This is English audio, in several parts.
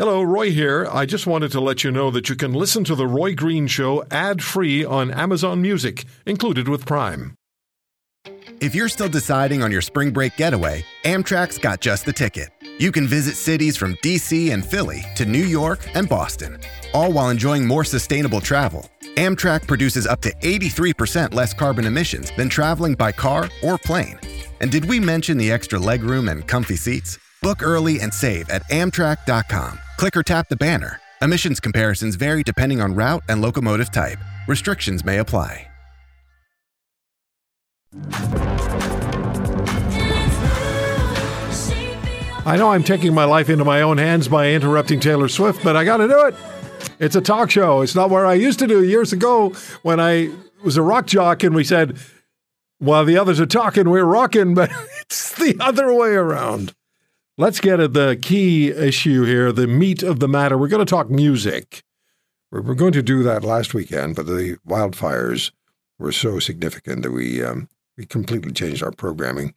Hello, Roy here. I just wanted to let you know that you can listen to The Roy Green Show ad free on Amazon Music, included with Prime. If you're still deciding on your spring break getaway, Amtrak's got just the ticket. You can visit cities from DC and Philly to New York and Boston, all while enjoying more sustainable travel. Amtrak produces up to 83% less carbon emissions than traveling by car or plane. And did we mention the extra legroom and comfy seats? Book early and save at Amtrak.com. Click or tap the banner. Emissions comparisons vary depending on route and locomotive type. Restrictions may apply. I know I'm taking my life into my own hands by interrupting Taylor Swift, but I got to do it. It's a talk show. It's not where I used to do years ago when I was a rock jock and we said, while the others are talking, we're rocking, but it's the other way around. Let's get at the key issue here, the meat of the matter. We're going to talk music. We were going to do that last weekend, but the wildfires were so significant that we um, we completely changed our programming.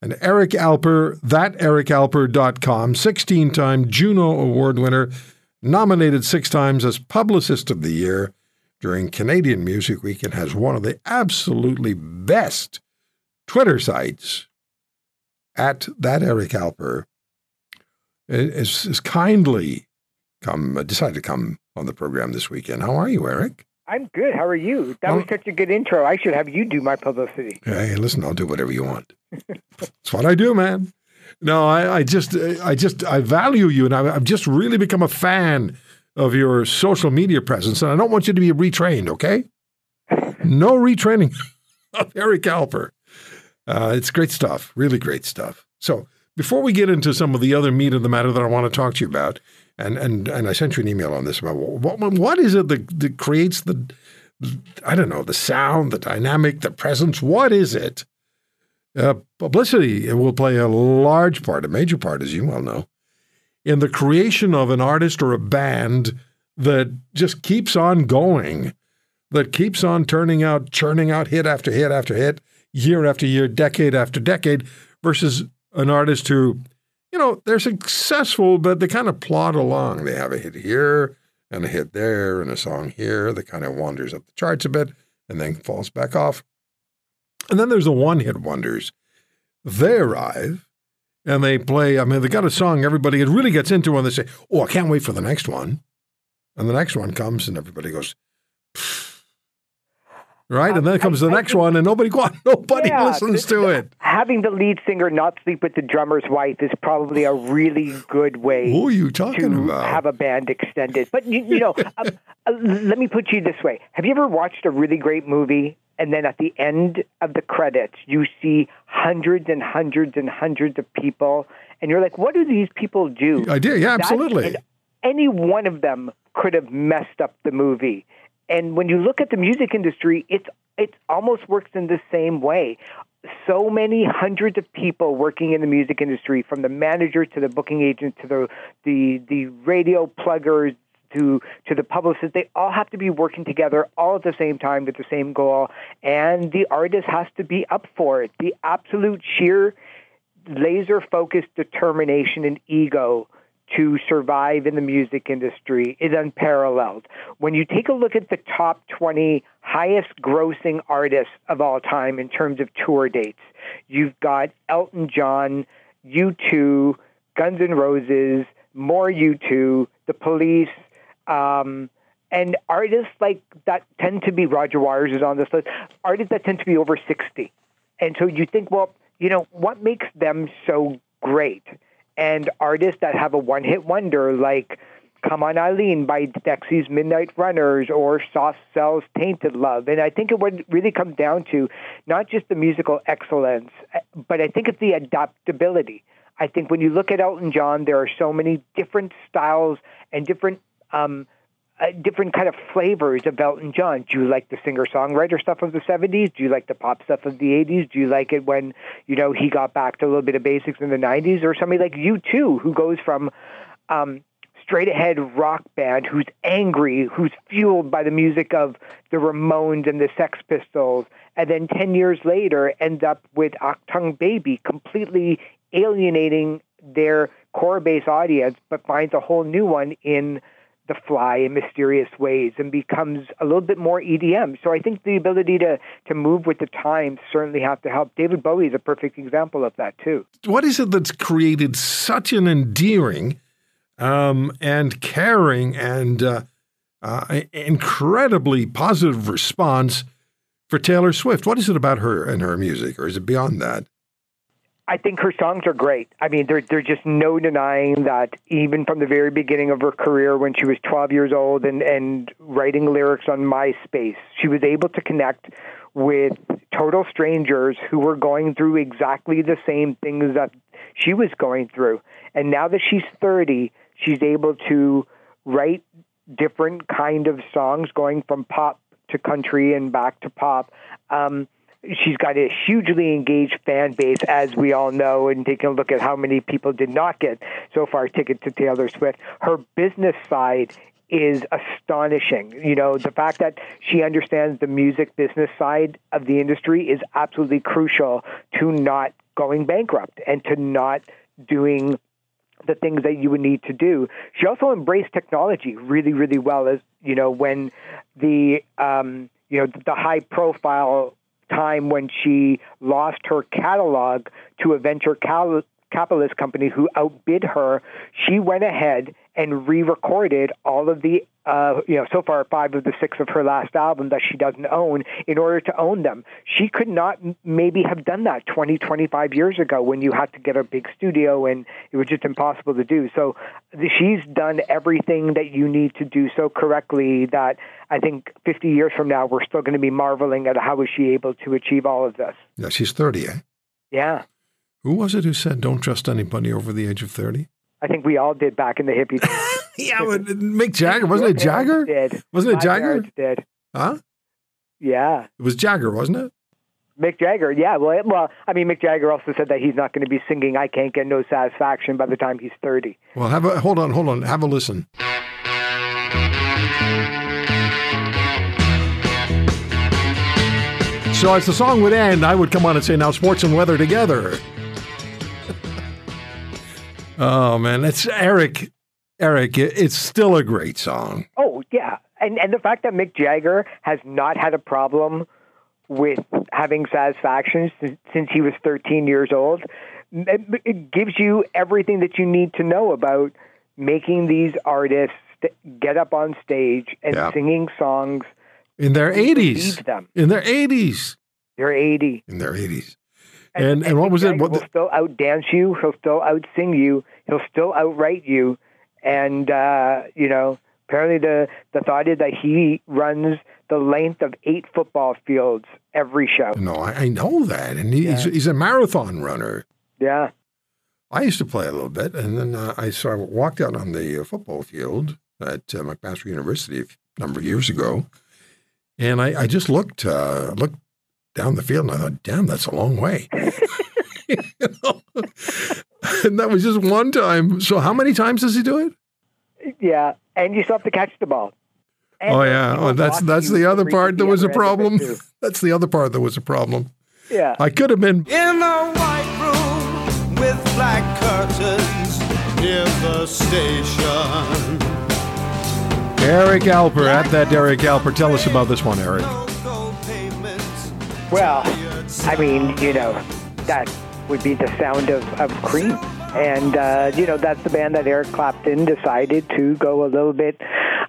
And Eric Alper, thatericalper.com, 16 time Juno Award winner, nominated six times as Publicist of the Year during Canadian Music Week, and has one of the absolutely best Twitter sites at that Eric Alper is, is kindly come uh, decided to come on the program this weekend. How are you, Eric? I'm good. How are you? That was such a good intro. I should have you do my publicity. Hey, listen, I'll do whatever you want. That's what I do, man. No, I, I just, I just, I value you, and I, I've just really become a fan of your social media presence, and I don't want you to be retrained. Okay? No retraining of Eric Alper. Uh, it's great stuff, really great stuff. So before we get into some of the other meat of the matter that I want to talk to you about, and and and I sent you an email on this about what what is it that, that creates the I don't know the sound, the dynamic, the presence. What is it? Uh, publicity will play a large part, a major part, as you well know, in the creation of an artist or a band that just keeps on going, that keeps on turning out, churning out hit after hit after hit, year after year, decade after decade, versus an artist who you know, they're successful, but they kind of plod along. They have a hit here and a hit there and a song here that kind of wanders up the charts a bit and then falls back off. And then there's the one hit wonders. They arrive and they play. I mean, they got a song everybody it really gets into and they say, Oh, I can't wait for the next one. And the next one comes and everybody goes, Pfft right? and then comes the next one, and nobody nobody yeah, listens to it. Having the lead singer not sleep with the drummer's wife is probably a really good way. Who are you talking to about? Have a band extended, but you, you know, um, uh, let me put you this way: Have you ever watched a really great movie? And then at the end of the credits, you see hundreds and hundreds and hundreds of people, and you're like, "What do these people do?" I did, yeah, absolutely. That, any one of them could have messed up the movie. And when you look at the music industry, it's it almost works in the same way. So many hundreds of people working in the music industry, from the manager to the booking agent to the the the radio pluggers to to the publicists, they all have to be working together all at the same time with the same goal, and the artist has to be up for it. The absolute sheer laser focused determination and ego to survive in the music industry is unparalleled. When you take a look at the top 20 highest grossing artists of all time in terms of tour dates, you've got Elton John, U2, Guns N' Roses, more U2, The Police, um, and artists like that tend to be Roger Waters is on this list. Artists that tend to be over 60. And so you think, well, you know, what makes them so great? And artists that have a one hit wonder like Come On Eileen by Dexy's Midnight Runners or Soft Cell's Tainted Love. And I think it would really come down to not just the musical excellence, but I think it's the adaptability. I think when you look at Elton John, there are so many different styles and different um, uh, different kind of flavors of Elton John. Do you like the singer-songwriter stuff of the 70s? Do you like the pop stuff of the 80s? Do you like it when, you know, he got back to a little bit of basics in the 90s? Or somebody like U2, who goes from um, straight ahead rock band who's angry, who's fueled by the music of the Ramones and the Sex Pistols, and then 10 years later ends up with Achtung Baby, completely alienating their core base audience, but finds a whole new one in the fly in mysterious ways and becomes a little bit more EDM. So I think the ability to to move with the times certainly have to help. David Bowie is a perfect example of that too. What is it that's created such an endearing um, and caring and uh, uh, incredibly positive response for Taylor Swift? What is it about her and her music, or is it beyond that? I think her songs are great. I mean, there, there's just no denying that even from the very beginning of her career when she was 12 years old and, and writing lyrics on MySpace, she was able to connect with total strangers who were going through exactly the same things that she was going through. And now that she's 30, she's able to write different kind of songs going from pop to country and back to pop. Um, She's got a hugely engaged fan base, as we all know, and taking a look at how many people did not get so far tickets to Taylor Swift. Her business side is astonishing. You know, the fact that she understands the music business side of the industry is absolutely crucial to not going bankrupt and to not doing the things that you would need to do. She also embraced technology really, really well. As you know, when the um, you know the high profile time when she lost her catalog to a venture cal- capitalist company who outbid her, she went ahead and re-recorded all of the uh, you know so far five of the six of her last album that she doesn't own in order to own them. She could not maybe have done that 20 25 years ago when you had to get a big studio and it was just impossible to do. So she's done everything that you need to do so correctly that i think 50 years from now we're still going to be marveling at how was she able to achieve all of this. Yeah she's 30 eh? Yeah who was it who said don't trust anybody over the age of 30 I think we all did back in the hippie. days. yeah, Mick Jagger wasn't it Jagger? Did wasn't it Jagger? Did huh? Yeah, it was Jagger, wasn't it? Mick Jagger, yeah. Well, it, well, I mean, Mick Jagger also said that he's not going to be singing "I Can't Get No Satisfaction" by the time he's thirty. Well, have a hold on, hold on, have a listen. So as the song would end, I would come on and say, "Now sports and weather together." Oh man, it's Eric. Eric, it's still a great song. Oh yeah, and and the fact that Mick Jagger has not had a problem with having satisfaction since he was 13 years old, it gives you everything that you need to know about making these artists get up on stage and yeah. singing songs in their 80s. Them. In their 80s. They're 80. In their 80s. And, and, and what was it? What. He'll still outdance you. He'll still outsing you. He'll still outwrite you. And uh, you know, apparently the the thought is that he runs the length of eight football fields every show. No, I, I know that, and he, yeah. he's he's a marathon runner. Yeah. I used to play a little bit, and then uh, I saw I walked out on the uh, football field at uh, McMaster University a number of years ago, and I, I just looked uh, looked down the field, and I thought, "Damn, that's a long way." you know? and that was just one time. So how many times does he do it? Yeah, and you still have to catch the ball. And oh yeah, oh, that's that's the other part that was a problem. That's the other part that was a problem. Yeah, I could have been in a white room with black curtains near the station. Eric Alper at that Eric Alper. Tell us about this one, Eric. Well, I mean, you know, that would be the sound of, of Cream. And, uh, you know, that's the band that Eric Clapton decided to go a little bit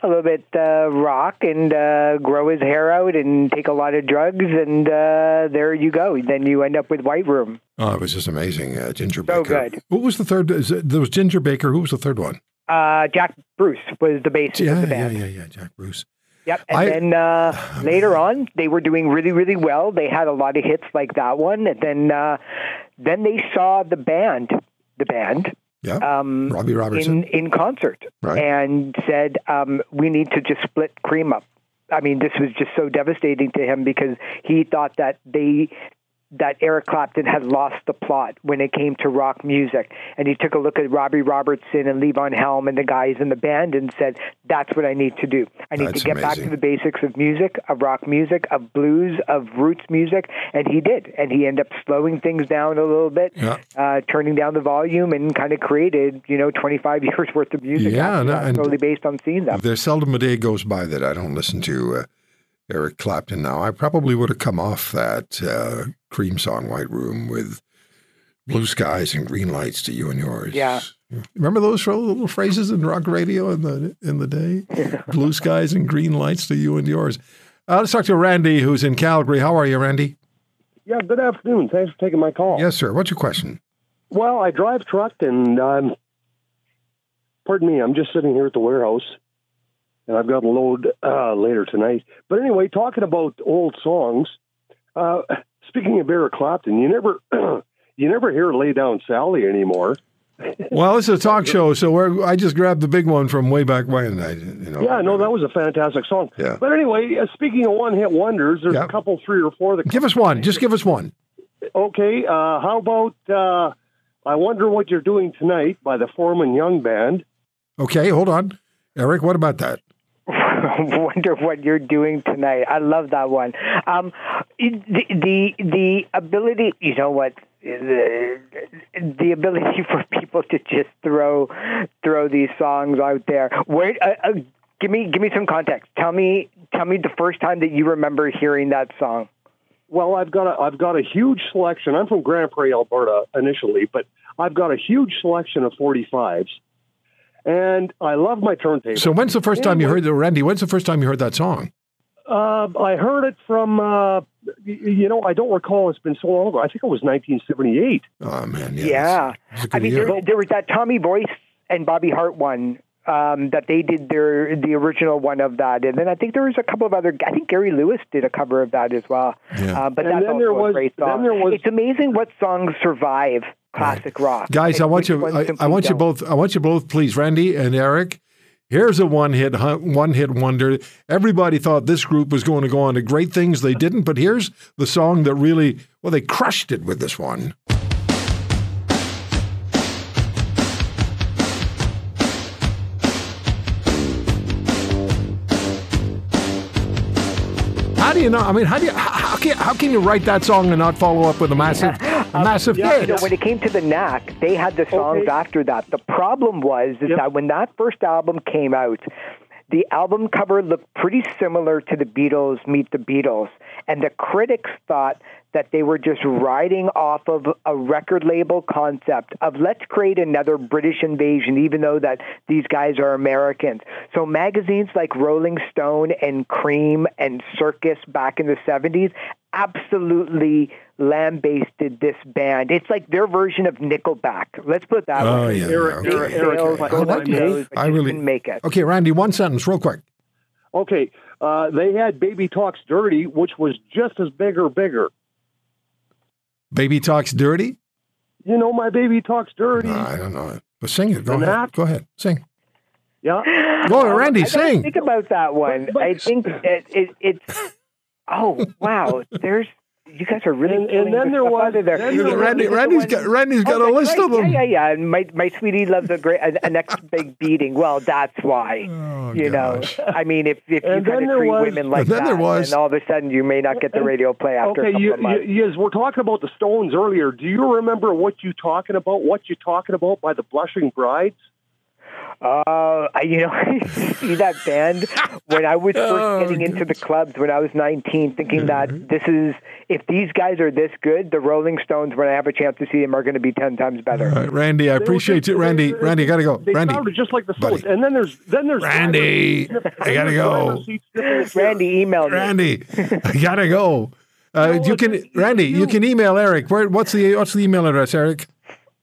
a little bit uh, rock and uh, grow his hair out and take a lot of drugs, and uh, there you go. Then you end up with White Room. Oh, it was just amazing. Uh, Ginger so Baker. good. What was the third? It, there was Ginger Baker. Who was the third one? Uh, Jack Bruce was the bassist yeah, of the band. Yeah, yeah, yeah. Jack Bruce. Yep. And I, then uh, later on, they were doing really, really well. They had a lot of hits like that one. And then, uh, then they saw the band, the band, yeah, um, Robbie Robertson in, in concert, right. and said, um, "We need to just split Cream up." I mean, this was just so devastating to him because he thought that they that Eric Clapton had lost the plot when it came to rock music. And he took a look at Robbie Robertson and Levon Helm and the guys in the band and said, That's what I need to do. I need That's to get back to the basics of music, of rock music, of blues, of roots music. And he did. And he ended up slowing things down a little bit, Yeah. uh, turning down the volume, and kind of created, you know, 25 years worth of music. Yeah, no, and- totally based on seeing them. There's seldom a day goes by that I don't listen to uh, Eric Clapton now. I probably would have come off that uh, Cream song White Room with blue skies and green lights to you and yours. Yeah. Remember those little phrases in rock radio in the in the day? blue skies and green lights to you and yours. Uh, let's talk to Randy, who's in Calgary. How are you, Randy? Yeah, good afternoon. Thanks for taking my call. Yes, sir. What's your question? Well, I drive truck and um, pardon me, I'm just sitting here at the warehouse and I've got a load uh, later tonight. But anyway, talking about old songs, uh, speaking of Eric Clapton, you never you never hear "Lay Down Sally" anymore. Well, it's a talk show, so we're, I just grabbed the big one from way back when. I, you know. Yeah, no, that was a fantastic song. Yeah. But anyway, uh, speaking of one-hit wonders, there's Yeah. a couple, three or four that. Give us one. Just give us one. Okay, uh, how about uh, "I Wonder What You're Doing Tonight" by the Foreman Young Band? Okay, hold on. Eric, what about that? wonder what you're doing tonight. I love that one. Um, the the the ability, you know what, the, the ability for people to just throw throw these songs out there. Wait, uh, uh, give me give me some context. Tell me tell me the first time that you remember hearing that song. Well, I've got a I've got a huge selection. I'm from Grande Prairie, Alberta, initially, but I've got a huge selection of 45s, and I love my turntable. So when's the first time you heard the Randy? When's the first time you heard that song? uh, I heard it from uh, you know I don't recall. It's been so long ago. I think it was 1978. Oh man, yeah. Yeah, that's- that's a I mean there, there was that Tommy Boyce and Bobby Hart one. Um, that they did their the original one of that, and then I think there was a couple of other. I think Gary Lewis did a cover of that as well. Yeah. Uh, but And that's then also there a was- great then song. there was- it's amazing what songs survive classic rock. Guys, I want you. I, I want you don't. both. I want you both, please, Randy and Eric. Here's a one hit one hit wonder. Everybody thought this group was going to go on to great things. They didn't, but here's the song that really well they crushed it with this one. How do you know? I mean, how do you how, how can how can you write that song and not follow up with a massive a um, massive yeah, hit? You know, when it came to the knack, they had the songs Okay. after that. The problem was is Yep. that when that first album came out, the album cover looked pretty similar to the Beatles Meet the Beatles, and the critics thought that they were just riding off of a record label concept of let's create another British invasion, even though that these guys are Americans. So magazines like Rolling Stone and Creem and Circus back in the 70s absolutely lambasted this band. It's like their version of Nickelback. Let's put it that Oh way. yeah, Eric- okay. Eric- Big Eric, sales, I- go I like the it. shows, but I really didn't make it. Okay, Randy, one sentence, real quick. Okay, uh, they had "Baby Talks Dirty," which was just as big or bigger. Baby talks dirty. You know, my baby talks dirty. No, I don't know. But sing it. Go And ahead. that- Go ahead. Sing. Yeah. Go, Randy. I Sing. Think about that one. But- but- I think it, it, it's. Oh wow! There's you guys are really. And- and then there was- there. then there was- Randy, the Randy's got Randy's got Oh, a list right. of them. Yeah, yeah, yeah. And my my sweetie loves a great a, a next big beating. Well, that's why. Oh, you gosh. know, I mean, if if you And kind of treat was- women like And then that, there was- then all of a sudden you may not get the radio play after a Okay, couple you, of months. you, yes, we're talking about the Stones earlier. Do you remember what you talking about? What you talking about by the Blushing Brides? Uh, I, you know, see that band when I was first Oh, getting into the clubs when I was 19, thinking that this is if these guys are this good, the Rolling Stones, when I have a chance to see them, are going to be 10 times better. All right, Randy, I They appreciate just- you. Randy, they- Randy, gotta go. They Randy, sounded just like the Stones. And then there's then there's Randy, I gotta go. Randy, email me. Randy, I gotta go. Uh, you can, Randy, you can email Eric. Where, what's the what's the email address, Eric?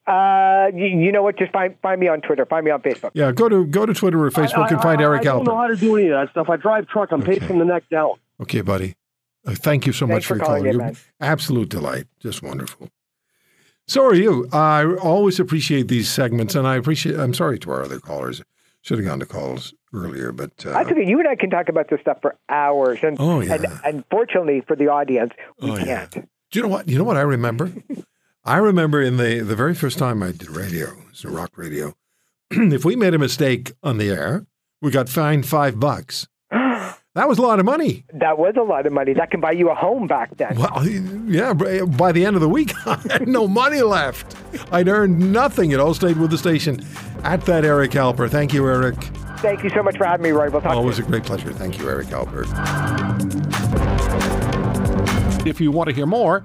Uh, you, you know what? Just find find me on Twitter. Find me on Facebook. Yeah, go to go to Twitter or Facebook and find I, Eric I don't know how to do any of that stuff. I drive truck. I'm paid from the neck down. Okay, buddy. Uh, thank you so Thanks much for, for your calling call. in, You man. absolute delight. Just wonderful. So are you. I always appreciate these segments, and I appreciate. I'm sorry to our other callers. Should have gone to calls earlier, but uh, That's okay. You and I can talk about this stuff for hours, and Oh, yeah. and unfortunately for the audience, we Oh, can't. Do you know what? You know what I remember? I remember in the the very first time I did radio, it's a rock radio. if we made a mistake on the air, we got fined five bucks. That was a lot of money. That was a lot of money. That can buy you a home back then. Well, yeah. By the end of the week, I had no money left. I'd earned nothing. It all stayed with the station. At that, Eric Alper. Thank you, Eric. Thank you so much for having me, Roy. We'll talk. Always a great pleasure. Thank you, Eric Alper. If you want to hear more,